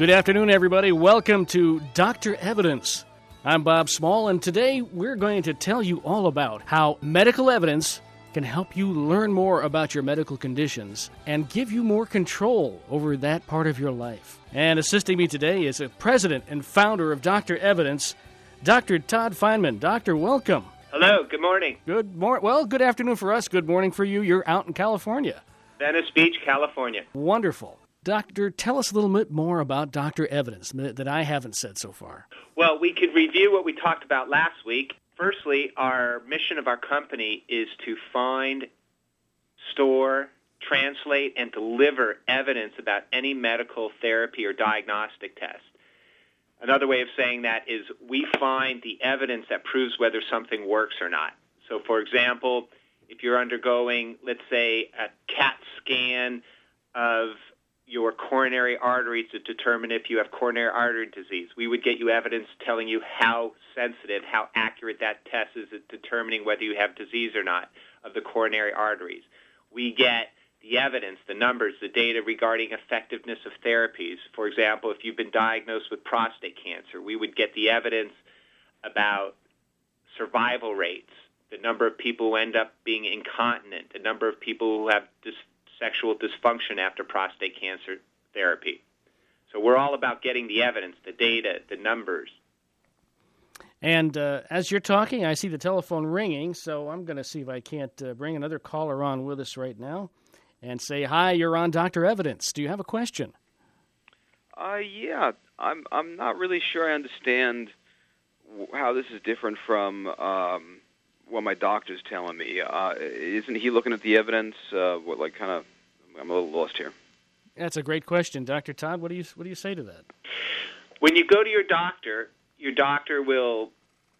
Good afternoon, everybody. Welcome to Dr. Evidence. I'm Bob Small, and today we're going to tell you all about how medical evidence can help you learn more about your medical conditions and give you more control over that part of your life. And assisting me today is a president and founder of Dr. Evidence, Dr. Todd Feinman. Doctor, welcome. Hello, good morning. Good morning. Well, good afternoon for us. Good morning for you. You're out in California. Venice Beach, California. Wonderful. Doctor, tell us a little bit more about Dr. Evidence that I haven't said so far. Well, we could review what we talked about last week. Firstly, our mission of our company is to find, store, translate, and deliver evidence about any medical therapy or diagnostic test. Another way of saying that is we find the evidence that proves whether something works or not. So, for example, if you're undergoing, let's say, a CAT scan of your coronary arteries to determine if you have coronary artery disease. We would get you evidence telling you how sensitive, how accurate that test is at determining whether you have disease or not of the coronary arteries. We get the evidence, the numbers, the data regarding effectiveness of therapies. For example, if you've been diagnosed with prostate cancer, we would get the evidence about survival rates, the number of people who end up being incontinent, the number of people who have dis- sexual dysfunction after prostate cancer therapy. So we're all about getting the evidence, the data, the numbers. And uh, as you're talking, I see the telephone ringing, so I'm going to see if I can't uh, bring another caller on with us right now and say, Hi, you're on Dr. Evidence. Do you have a question? Uh, yeah, I'm, I'm not really sure I understand how this is different from um, what my doctor's telling me. Uh, isn't he looking at the evidence? Uh, what, like, kind of, I'm a little lost here. That's a great question, Dr. Todd. What do you what do you say to that? When you go to your doctor, your doctor will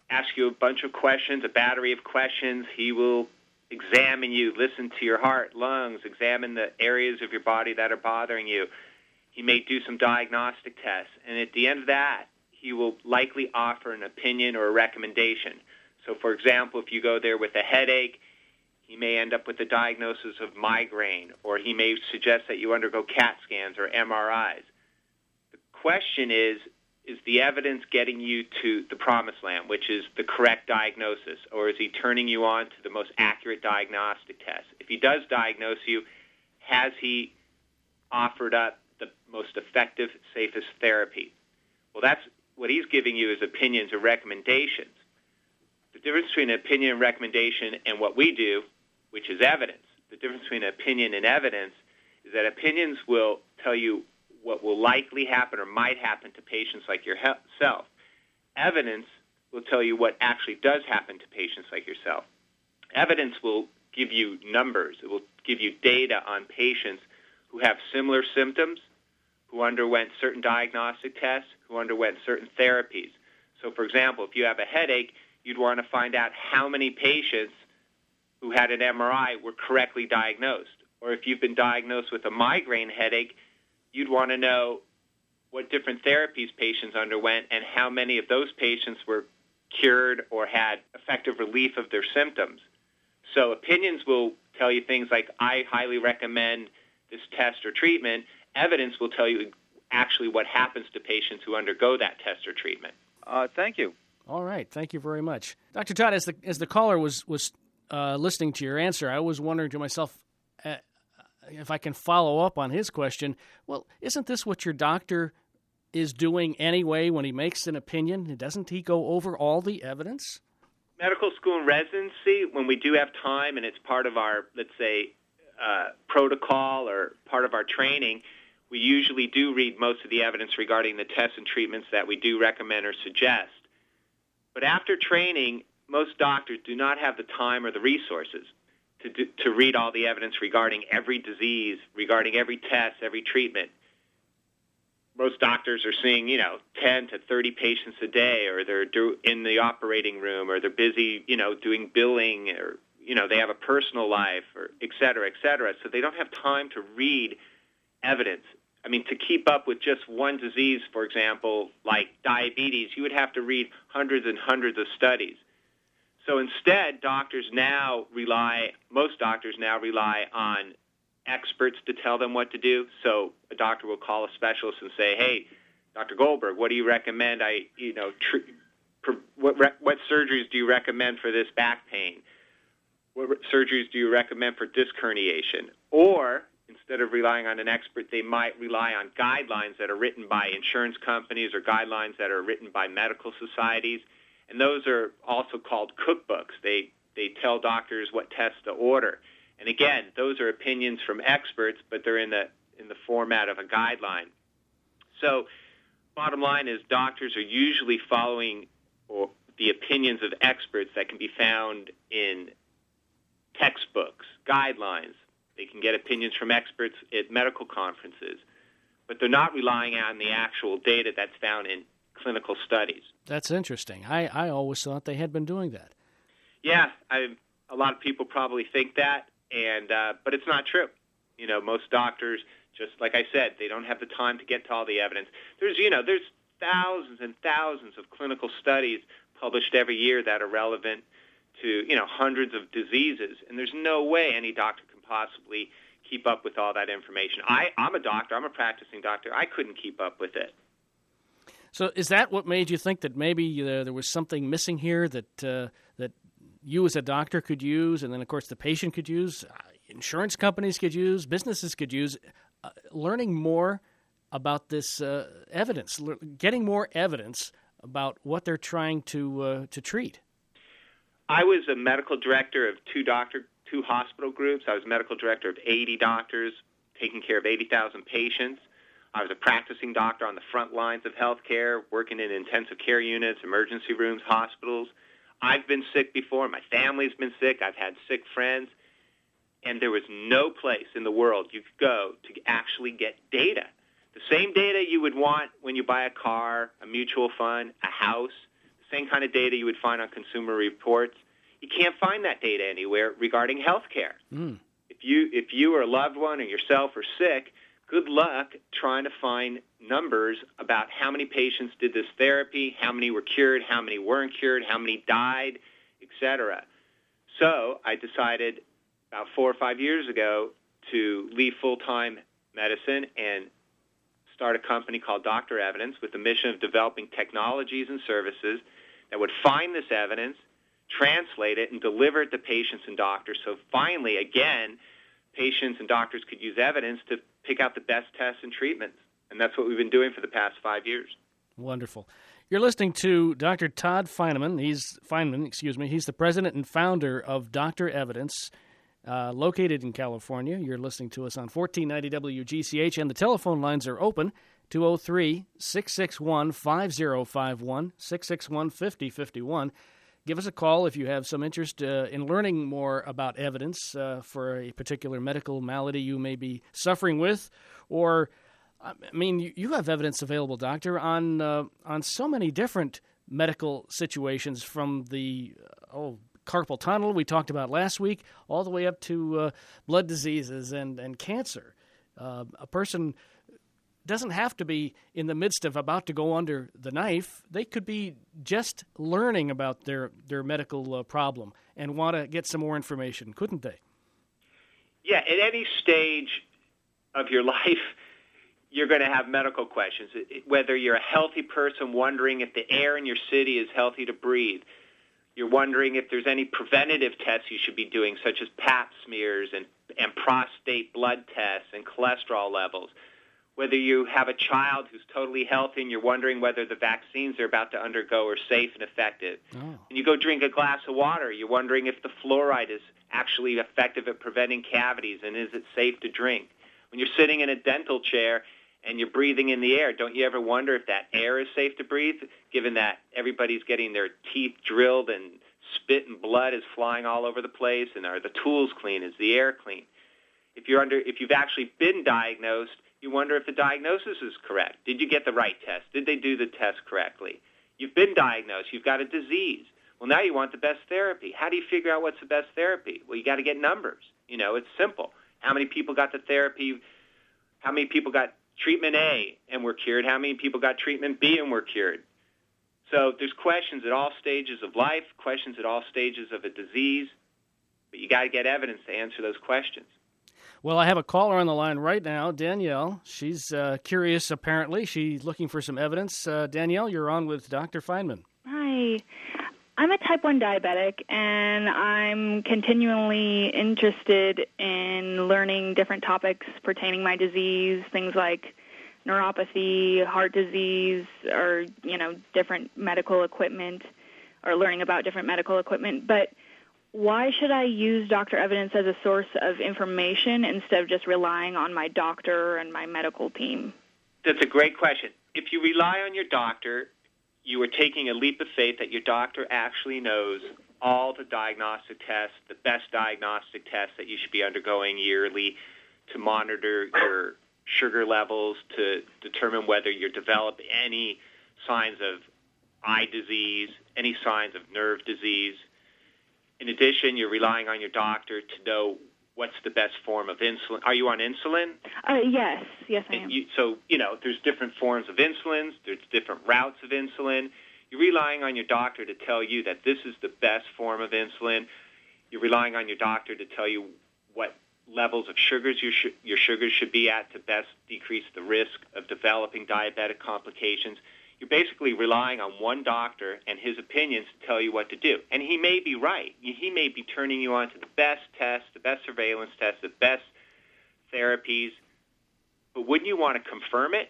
ask you a bunch of questions, a battery of questions. He will examine you, listen to your heart, lungs, examine the areas of your body that are bothering you. He may do some diagnostic tests, and at the end of that, he will likely offer an opinion or a recommendation. So, for example, if you go there with a headache, he may end up with a diagnosis of migraine, or he may suggest that you undergo CAT scans or MRIs. The question is is the evidence getting you to the promised land, which is the correct diagnosis, or is he turning you on to the most accurate diagnostic test? If he does diagnose you, has he offered up the most effective, safest therapy? Well, that's what he's giving you is opinions or recommendations. The difference between an opinion and recommendation and what we do, which is evidence, the difference between opinion and evidence is that opinions will tell you what will likely happen or might happen to patients like yourself. Evidence will tell you what actually does happen to patients like yourself. Evidence will give you numbers, it will give you data on patients who have similar symptoms, who underwent certain diagnostic tests, who underwent certain therapies. So, for example, if you have a headache, you'd want to find out how many patients who had an MRI were correctly diagnosed. Or if you've been diagnosed with a migraine headache, you'd want to know what different therapies patients underwent and how many of those patients were cured or had effective relief of their symptoms. So opinions will tell you things like, I highly recommend this test or treatment. Evidence will tell you actually what happens to patients who undergo that test or treatment. Uh, thank you. All right, thank you very much, Dr. Todd. As the as the caller was was uh, listening to your answer, I was wondering to myself uh, if I can follow up on his question. Well, isn't this what your doctor is doing anyway when he makes an opinion? Doesn't he go over all the evidence? Medical school residency, when we do have time and it's part of our, let's say, uh, protocol or part of our training, we usually do read most of the evidence regarding the tests and treatments that we do recommend or suggest. But after training, most doctors do not have the time or the resources to, do, to read all the evidence regarding every disease, regarding every test, every treatment. Most doctors are seeing, you know, 10 to 30 patients a day, or they're do, in the operating room, or they're busy, you know, doing billing, or, you know, they have a personal life, or et cetera, et cetera. So they don't have time to read evidence. I mean, to keep up with just one disease, for example, like diabetes, you would have to read hundreds and hundreds of studies. So instead, doctors now rely, most doctors now rely on experts to tell them what to do. So a doctor will call a specialist and say, hey, Dr. Goldberg, what do you recommend? I, you know, tr- pr- what re- what surgeries do you recommend for this back pain? What re- surgeries do you recommend for disc herniation? Or instead of relying on an expert, they might rely on guidelines that are written by insurance companies or guidelines that are written by medical societies, and those are also called cookbooks. They they tell doctors what tests to order. And again, those are opinions from experts, but they're in the in the format of a guideline. So, bottom line is doctors are usually following or the opinions of experts that can be found in textbooks, guidelines. They can get opinions from experts at medical conferences, but they're not relying on the actual data that's found in clinical studies. That's interesting. I, I always thought they had been doing that. Yeah, I, a lot of people probably think that, and uh, but it's not true. You know, most doctors, just like I said, they don't have the time to get to all the evidence. There's, you know, there's thousands and thousands of clinical studies published every year that are relevant to, you know, hundreds of diseases, and there's no way any doctor possibly keep up with all that information. I, I'm a doctor. I'm a practicing doctor. I couldn't keep up with it. So, is that what made you think that maybe uh, there was something missing here that uh, that you as a doctor could use, and then of course the patient could use, uh, insurance companies could use, businesses could use, uh, learning more about this uh, evidence, getting more evidence about what they're trying to uh, to treat. I was a medical director of two doctor two hospital groups. I was medical director of 80 doctors, taking care of 80,000 patients. I was a practicing doctor on the front lines of healthcare, working in intensive care units, emergency rooms, hospitals. I've been sick before. My family's been sick. I've had sick friends. And there was no place in the world you could go to actually get data. The same data you would want when you buy a car, a mutual fund, a house, the same kind of data you would find on consumer reports. You can't find that data anywhere regarding health care. Mm. If you if you or a loved one or yourself are sick, good luck trying to find numbers about how many patients did this therapy, how many were cured, how many weren't cured, how many died, etc. So I decided about four or five years ago to leave full-time medicine and start a company called Doctor Evidence with the mission of developing technologies and services that would find this evidence, translate it, and deliver it to patients and doctors. So finally, again, patients and doctors could use evidence to pick out the best tests and treatments. And that's what we've been doing for the past five years. Wonderful. You're listening to Dr. Todd Feineman. He's Feineman, excuse me. He's the president and founder of Doctor Evidence, uh, located in California. You're listening to us on 1490 WGCH, and the telephone lines are open 203 661 5051, 661 5051 give us a call if you have some interest uh, in learning more about evidence uh, for a particular medical malady you may be suffering with, or I mean, you have evidence available, doctor, on uh, on so many different medical situations, from the uh, oh carpal tunnel we talked about last week, all the way up to uh, blood diseases and and cancer. Uh, a person doesn't have to be in the midst of about to go under the knife. They could be just learning about their their medical uh, problem and want to get some more information, couldn't they? Yeah, at any stage of your life, you're going to have medical questions. Whether you're a healthy person wondering if the air in your city is healthy to breathe, you're wondering if there's any preventative tests you should be doing, such as Pap smears and and prostate blood tests and cholesterol levels whether you have a child who's totally healthy and you're wondering whether the vaccines they're about to undergo are safe and effective. Oh. And you go drink a glass of water, you're wondering if the fluoride is actually effective at preventing cavities and is it safe to drink. When you're sitting in a dental chair and you're breathing in the air, don't you ever wonder if that air is safe to breathe, given that everybody's getting their teeth drilled and spit and blood is flying all over the place and are the tools clean? Is the air clean? If you're under if you've actually been diagnosed you wonder if the diagnosis is correct. Did you get the right test? Did they do the test correctly? You've been diagnosed. You've got a disease. Well, now you want the best therapy. How do you figure out what's the best therapy? Well, you got to get numbers. You know, it's simple. How many people got the therapy? How many people got treatment A and were cured? How many people got treatment B and were cured? So there's questions at all stages of life, questions at all stages of a disease, but you got to get evidence to answer those questions. Well, I have a caller on the line right now, Danielle. She's uh, curious, apparently. She's looking for some evidence. Uh, Danielle, you're on with Dr. Feinman. Hi. I'm a type 1 diabetic, and I'm continually interested in learning different topics pertaining my disease, things like neuropathy, heart disease, or, you know, different medical equipment, or learning about different medical equipment. But why should I use doctor evidence as a source of information instead of just relying on my doctor and my medical team? That's a great question. If you rely on your doctor, you are taking a leap of faith that your doctor actually knows all the diagnostic tests, the best diagnostic tests that you should be undergoing yearly to monitor your sugar levels, to determine whether you're developing any signs of eye disease, any signs of nerve disease. In addition, you're relying on your doctor to know what's the best form of insulin. Are you on insulin? Uh, yes, yes, I am. You, so, you know, there's different forms of insulins, there's different routes of insulin. You're relying on your doctor to tell you that this is the best form of insulin. You're relying on your doctor to tell you what levels of sugars your, sh- your sugars should be at to best decrease the risk of developing diabetic complications you're basically relying on one doctor and his opinions to tell you what to do. And he may be right. He may be turning you on to the best tests, the best surveillance tests, the best therapies. But wouldn't you want to confirm it?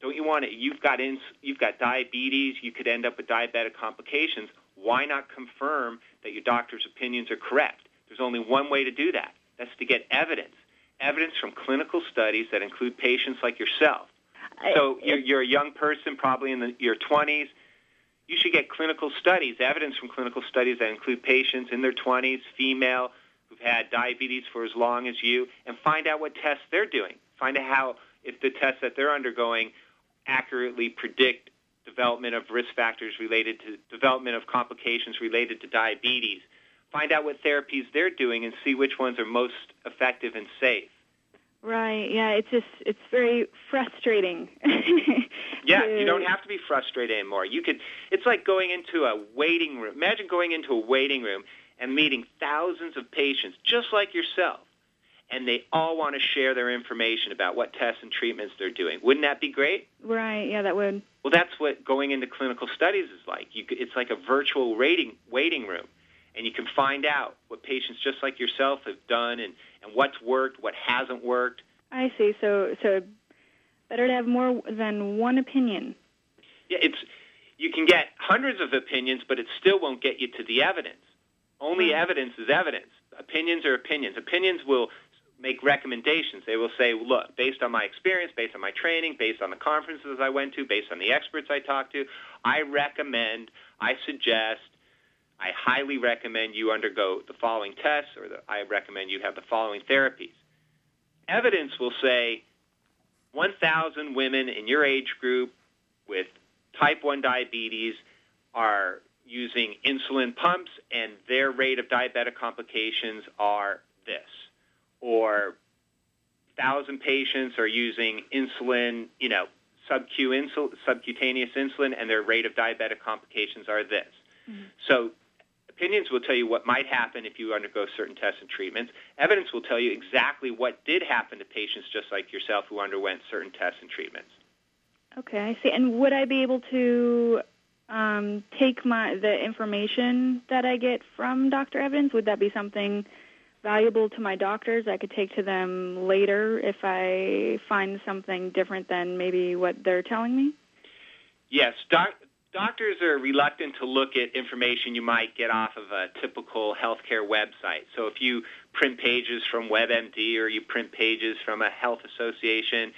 Don't you want to? You've got ins, you've got diabetes. You could end up with diabetic complications. Why not confirm that your doctor's opinions are correct? There's only one way to do that. That's to get evidence. Evidence from clinical studies that include patients like yourself so you're, you're a young person, probably in the, your 20s. You should get clinical studies, evidence from clinical studies that include patients in their 20s, female, who've had diabetes for as long as you, and find out what tests they're doing. Find out how, if the tests that they're undergoing accurately predict development of risk factors related to development of complications related to diabetes. Find out what therapies they're doing and see which ones are most effective and safe. Right. Yeah. It's just it's very frustrating. yeah. You don't have to be frustrated anymore. You could. It's like going into a waiting room. Imagine going into a waiting room and meeting thousands of patients just like yourself, and they all want to share their information about what tests and treatments they're doing. Wouldn't that be great? Right. Yeah. That would. Well, that's what going into clinical studies is like. You, it's like a virtual waiting waiting room, and you can find out what patients just like yourself have done and and what's worked, what hasn't worked. I see. So, so better to have more than one opinion. Yeah, it's you can get hundreds of opinions, but it still won't get you to the evidence. Only mm-hmm. evidence is evidence. Opinions are opinions. Opinions will make recommendations. They will say, look, based on my experience, based on my training, based on the conferences I went to, based on the experts I talked to, I recommend, I suggest, I highly recommend you undergo the following tests, or the, I recommend you have the following therapies. Evidence will say 1,000 women in your age group with type 1 diabetes are using insulin pumps, and their rate of diabetic complications are this. Or 1,000 patients are using insulin, you know, sub-Q insul- subcutaneous insulin, and their rate of diabetic complications are this. Mm-hmm. So Opinions will tell you what might happen if you undergo certain tests and treatments. Evidence will tell you exactly what did happen to patients just like yourself who underwent certain tests and treatments. Okay, I see. And would I be able to um, take my the information that I get from Dr. Evans? Would that be something valuable to my doctors I could take to them later if I find something different than maybe what they're telling me? Yes, doc- doctors are reluctant to look at information you might get off of a typical healthcare website. So if you print pages from WebMD or you print pages from a health association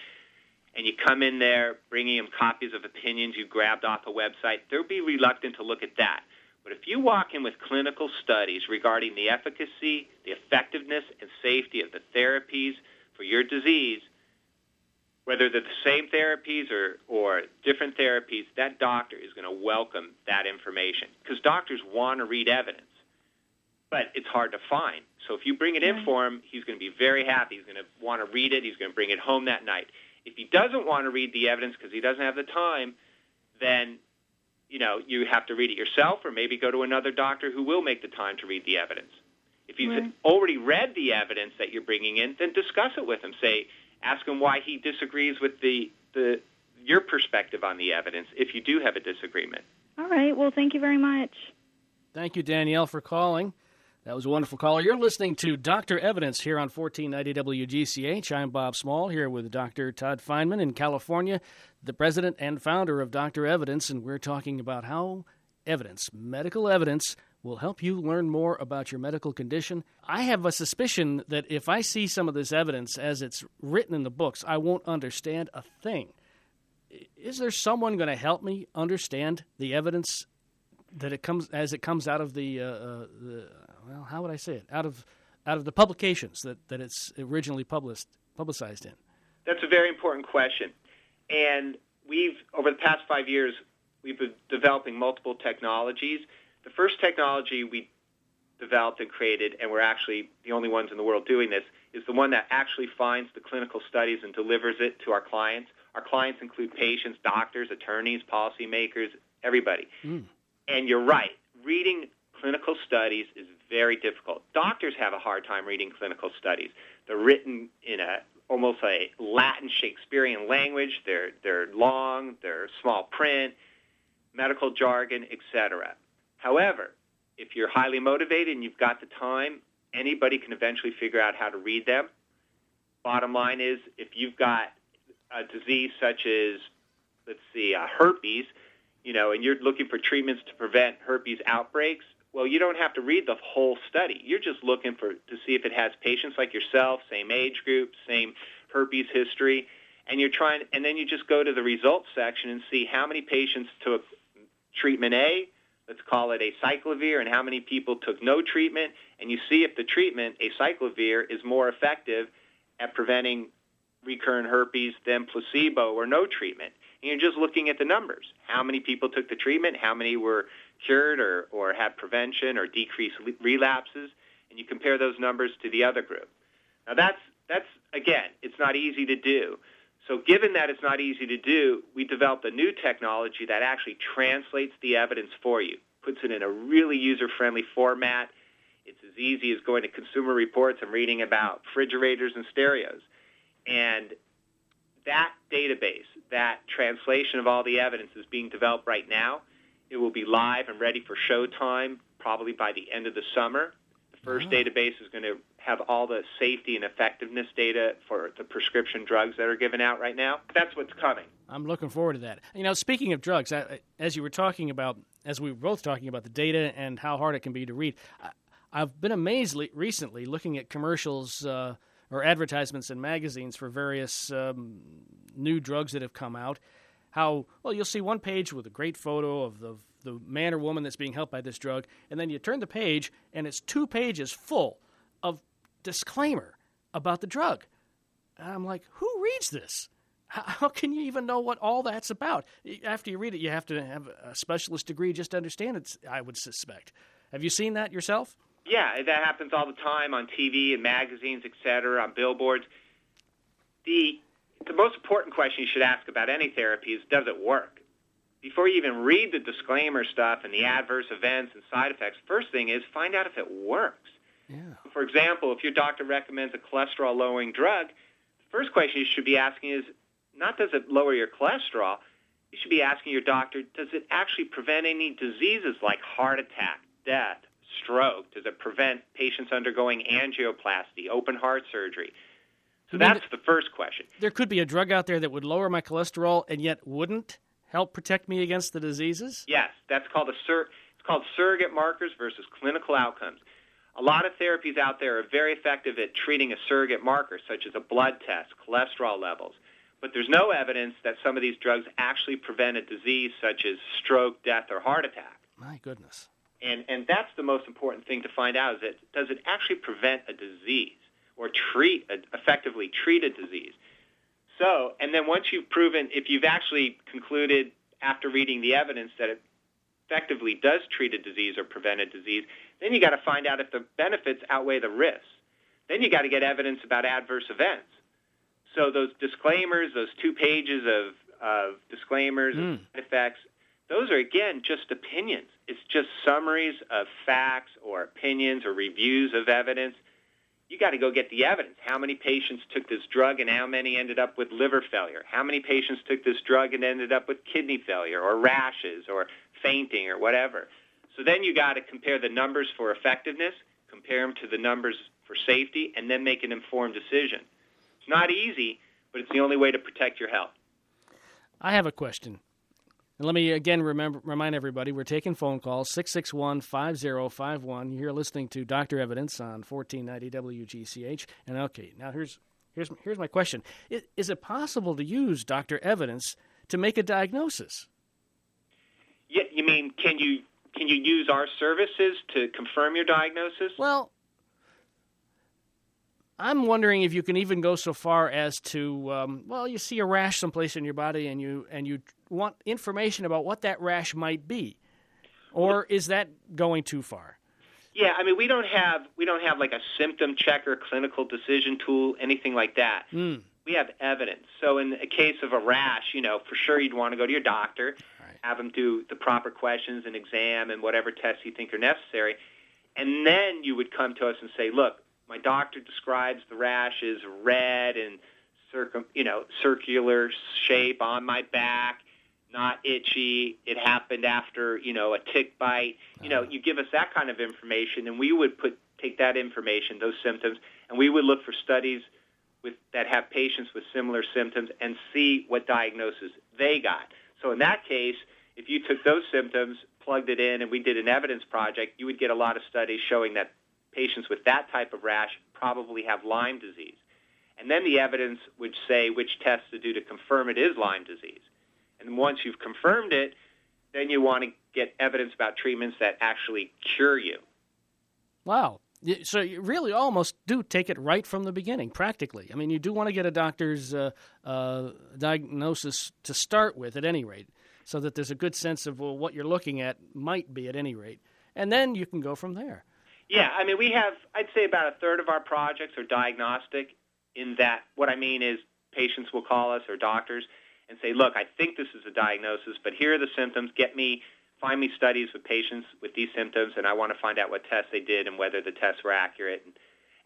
and you come in there bringing them copies of opinions you grabbed off a website, they'll be reluctant to look at that. But if you walk in with clinical studies regarding the efficacy, the effectiveness, and safety of the therapies for your disease, whether they're the same therapies or, or different therapies, that doctor is going to welcome that information because doctors want to read evidence, but it's hard to find. So if you bring it in for him, he's going to be very happy. He's going to want to read it. He's going to bring it home that night. If he doesn't want to read the evidence because he doesn't have the time, then you know you have to read it yourself, or maybe go to another doctor who will make the time to read the evidence. If he's Right. already read the evidence that you're bringing in, then discuss it with him. Say, ask him why he disagrees with the the your perspective on the evidence. If you do have a disagreement. All right. Well, thank you very much. Thank you, Danielle, for calling. That was a wonderful caller. You're listening to Dr. Evidence here on 1490 WGCH. I'm Bob Small here with Dr. Todd Feinman in California, the president and founder of Dr. Evidence, and we're talking about how evidence, medical evidence, will help you learn more about your medical condition. I have a suspicion that if I see some of this evidence as it's written in the books, I won't understand a thing. Is there someone going to help me understand the evidence that it comes as it comes out of the, uh, uh, the well, how would I say it? Out of out of the publications that, that it's originally published publicized in. That's a very important question. And we've, over the past five years, we've been developing multiple technologies. The first technology we developed and created, and we're actually the only ones in the world doing this, is the one that actually finds the clinical studies and delivers it to our clients. Our clients include patients, doctors, attorneys, policymakers, everybody. Mm. And you're right. Reading clinical studies is very difficult. Doctors have a hard time reading clinical studies. They're written in a almost a Latin Shakespearean language. They're they're long, they're small print, medical jargon, etc. However, if you're highly motivated and you've got the time, anybody can eventually figure out how to read them. Bottom line is, if you've got a disease such as, let's see, uh, herpes, you know, and you're looking for treatments to prevent herpes outbreaks, well, you don't have to read the whole study. You're just looking for to see if it has patients like yourself, same age group, same herpes history, and you're trying, and then you just go to the results section and see how many patients took treatment A, let's call it acyclovir, and how many people took no treatment, and you see if the treatment, acyclovir, is more effective at preventing recurrent herpes than placebo or no treatment. And you're just looking at the numbers. How many people took the treatment? How many were cured or, or had prevention or decreased relapses? And you compare those numbers to the other group. Now that's that's again, it's not easy to do. So given that it's not easy to do, we developed a new technology that actually translates the evidence for you, puts it in a really user-friendly format. It's as easy as going to Consumer Reports and reading about refrigerators and stereos. And that database, that translation of all the evidence is being developed right now. It will be live and ready for showtime probably by the end of the summer. First Wow. database is going to have all the safety and effectiveness data for the prescription drugs that are given out right now. That's what's coming. I'm looking forward to that. You know, speaking of drugs, I, as you were talking about, as we were both talking about the data and how hard it can be to read, I, I've been amazed le- recently looking at commercials uh, or advertisements in magazines for various um, new drugs that have come out. How well you'll see one page with a great photo of the the man or woman that's being helped by this drug, and then you turn the page and it's two pages full of disclaimer about the drug. And I'm like, who reads this? How, can you even know what all that's about? After you read it, you have to have a specialist degree just to understand it, I would suspect. Have you seen that yourself? Yeah, that happens all the time on TV and magazines, et cetera, on billboards. The the most important question you should ask about any therapy is does it work? Before you even read the disclaimer stuff and the mm. adverse events and side effects, first thing is find out if it works. Yeah. For example, if your doctor recommends a cholesterol lowering drug, the first question you should be asking is not does it lower your cholesterol? You should be asking your doctor, does it actually prevent any diseases like heart attack, death, stroke? Does it prevent patients undergoing angioplasty, open heart surgery? So You mean that's the first question. There could be a drug out there that would lower my cholesterol and yet wouldn't help protect me against the diseases? Yes, that's called a sur- it's called surrogate markers versus clinical outcomes. A lot of therapies out there are very effective at treating a surrogate marker, such as a blood test, cholesterol levels. But there's no evidence that some of these drugs actually prevent a disease such as stroke, death, or heart attack. My goodness. And, and that's the most important thing to find out is that does it actually prevent a disease or treat a, effectively treat a disease? So, and then once you've proven, if you've actually concluded after reading the evidence that it effectively does treat a disease or prevent a disease, then you got to find out if the benefits outweigh the risks. Then you got to get evidence about adverse events. So those disclaimers, those two pages of, of disclaimers Mm. and effects, those are, again, just opinions. It's just summaries of facts or opinions or reviews of evidence. You got to go get the evidence. How many patients took this drug and how many ended up with liver failure? How many patients took this drug and ended up with kidney failure or rashes or fainting or whatever? So then you got to compare the numbers for effectiveness, compare them to the numbers for safety, and then make an informed decision. It's not easy, but it's the only way to protect your health. I have a question. And let me again remember, remind everybody we're taking phone calls 661 5051. You're listening to Dr. Evidence on 1490 WGCH. And okay, now here's, here's, here's my question is, is it possible to use Dr. Evidence to make a diagnosis? Yeah, you mean can you can you use our services to confirm your diagnosis? Well, I'm wondering if you can even go so far as to, um, well, you see a rash someplace in your body, and you and you want information about what that rash might be, or is that going too far? Yeah, I mean, we don't have we don't have like a symptom checker, clinical decision tool, anything like that. Mm. We have evidence. So in a case of a rash, you know, for sure you'd want to go to your doctor, Right. have them do the proper questions and exam and whatever tests you think are necessary, and then you would come to us and say, look, my doctor describes the rash as red and circum, you know, circular shape on my back, not itchy. It happened after, you know, a tick bite. You know, you give us that kind of information, and we would put take that information, those symptoms, and we would look for studies with that have patients with similar symptoms and see what diagnosis they got. So in that case, if you took those symptoms, plugged it in, and we did an evidence project, you would get a lot of studies showing that patients with that type of rash probably have Lyme disease. And then the evidence would say which tests to do to confirm it is Lyme disease. And once you've confirmed it, then you want to get evidence about treatments that actually cure you. Wow. So you really almost do take it right from the beginning, practically. I mean, you do want to get a doctor's uh, uh, diagnosis to start with, at any rate, so that there's a good sense of well, what you're looking at might be at any rate, and then you can go from there. Yeah, I mean, we have, I'd say about a third of our projects are diagnostic, in that what I mean is patients will call us or doctors and say, look, I think this is a diagnosis, but here are the symptoms. Get me, find me studies with patients with these symptoms, and I want to find out what tests they did and whether the tests were accurate. And,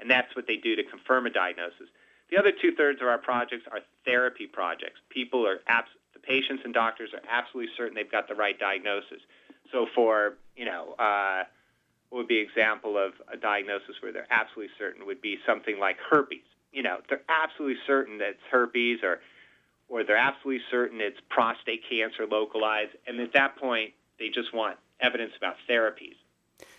and that's what they do to confirm a diagnosis. The other two thirds of our projects are therapy projects. People are, abs- the patients and doctors are absolutely certain they've got the right diagnosis. So for, you know, uh, what would be an example of a diagnosis where they're absolutely certain would be something like herpes. You know, they're absolutely certain that it's herpes or or they're absolutely certain it's prostate cancer localized and at that point they just want evidence about therapies.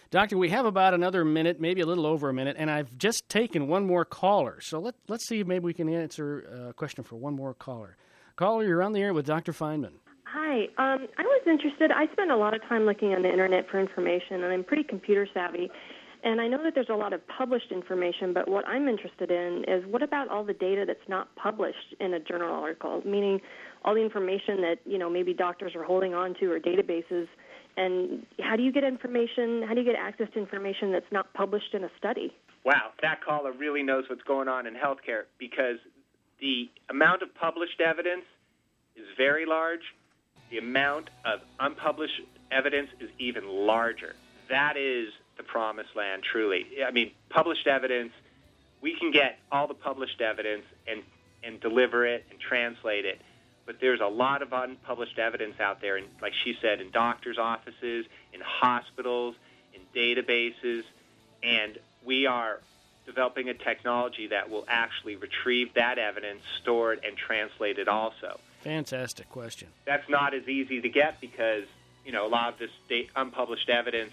Doctor, we have about another minute, maybe a little over a minute, and I've just taken one more caller. So let, let's see if maybe we can answer a question for one more caller. Caller, you're on the air with Dr. Feinman. Hi. Um, I was interested. I spend a lot of time looking on the internet for information, and I'm pretty computer savvy. And I know that there's a lot of published information, but what I'm interested in is what about all the data that's not published in a journal article? Meaning, all the information that you know maybe doctors are holding on to or databases. And how do you get information? How do you get access to information that's not published in a study? Wow, that caller really knows what's going on in healthcare because the amount of published evidence is very large. The amount of unpublished evidence is even larger. That is the promised land, truly. I mean, published evidence, we can get all the published evidence and, and deliver it and translate it. But there's a lot of unpublished evidence out there, and like she said, in doctors' offices, in hospitals, in databases, and we are developing a technology that will actually retrieve that evidence, store it, and translate it also. Fantastic question. That's not as easy to get because, you know, a lot of this unpublished evidence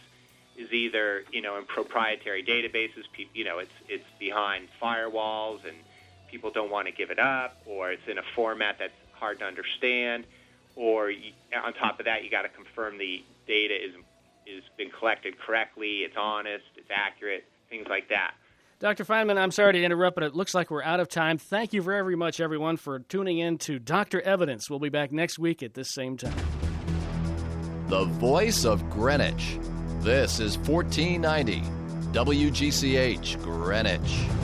is either, you know, in proprietary databases, pe- you know, it's, it's behind firewalls and people don't want to give it up, or it's in a format that's hard to understand, or you, on top of that, you got to confirm the data is, is been collected correctly, it's honest, it's accurate, things like that. Dr. Feinman, I'm sorry to interrupt, but it looks like we're out of time. Thank you very much, everyone, for tuning in to Dr. Evidence. We'll be back next week at this same time. The voice of Greenwich. This is 1490 WGCH Greenwich.